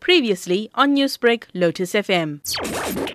Previously on Newsbreak, Lotus FM.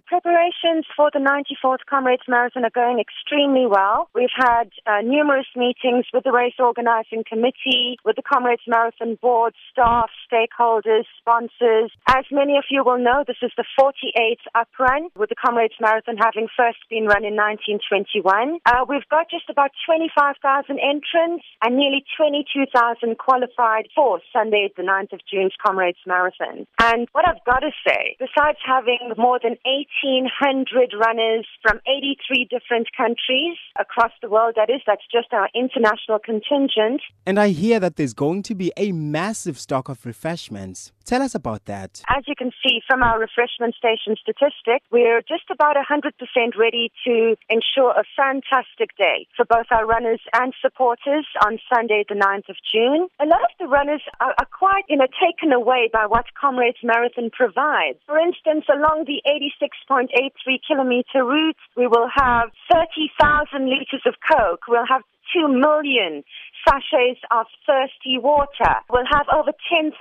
Preparations for the 94th Comrades Marathon are going extremely well. We've had uh, numerous meetings with the race organizing committee, with the Comrades Marathon board, staff, stakeholders, sponsors. As many of you will know, this is the 48th up run, with the Comrades Marathon having first been run in 1921. Uh, we've got just about 25,000 entrants and nearly 22,000 qualified for Sunday, the 9th of June's Comrades Marathon. And what I've got to say, besides having more than 1,800 runners from 83 different countries across the world, that is, that's just our international contingent. And I hear that there's going to be a massive stock of refreshments. Tell us about that. As you can see from our refreshment station statistic, we're just about 100% ready to ensure a fantastic day for both our runners and supporters on Sunday, the 9th of June. A lot of the runners are, are quite, you know, taken away by what Comrades Marathon provides. For instance, along the 86.83 kilometer route, we will have 30,000 liters of Coke. We'll have 2 million sachets of Thirsti water. We'll have over 10,000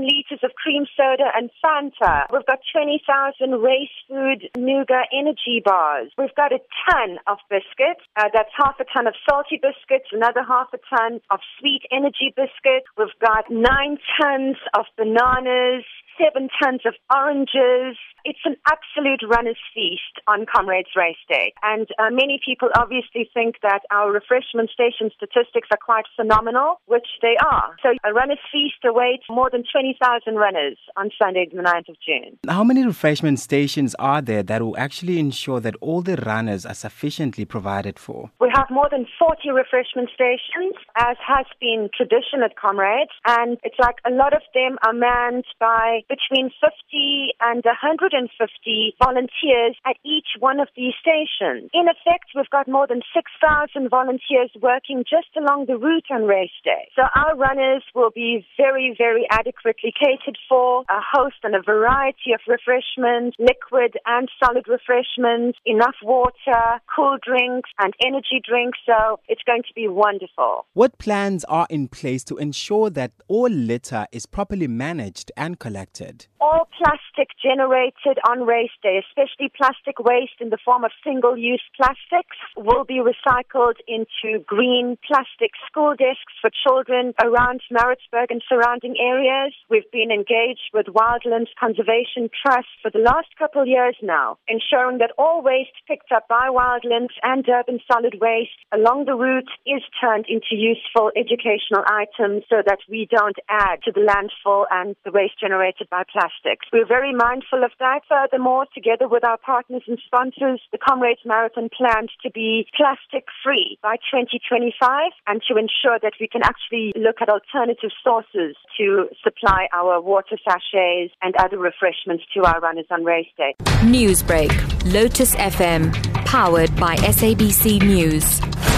litres of cream soda and Fanta. We've got 20,000 race food nougat energy bars. We've got a ton of biscuits. Uh, that's half a ton of salty biscuits, another half a ton of sweet energy biscuits. We've got nine tons of bananas, seven tons of oranges. It's an absolute runner's feast on Comrades Race Day. And uh, many people obviously think that our refreshment station statistics are quite phenomenal, which they are. So a runner's feast awaits more than 20,000 runners on Sunday, the 9th of June. How many refreshment stations are there that will actually ensure that all the runners are sufficiently provided for? We have more than 40 refreshment stations, as has been tradition at Comrades. And it's like a lot of them are manned by between 50 and 150 volunteers at each one of these stations. In effect, we've got more than 6,000 volunteers working just along the route on race day. So our runners will be very, very adequately catered for, a host and a variety of refreshments, liquid and solid refreshments, enough water, cool drinks and energy drinks. So it's going to be wonderful. What plans are in place to ensure that all litter is properly managed and collected? All plastic generated on race day, especially plastic waste in the form of single use plastics, will be recycled into green plastic school desks for children around Maritzburg and surrounding areas. We've been engaged with Wildlands Conservation Trust for the last couple of years now, ensuring that all waste picked up by Wildlands and Durban solid waste along the route is turned into useful educational items so that we don't add to the landfill and the waste generated by plastics. We're very mindful of that. Furthermore, together with our partners and sponsors, the Comrades Marathon plans to be plastic free by 2025 and to ensure that we can actually look at alternative sources to supply our water sachets and other refreshments to our runners on race day. Newsbreak, Lotus FM, powered by SABC News.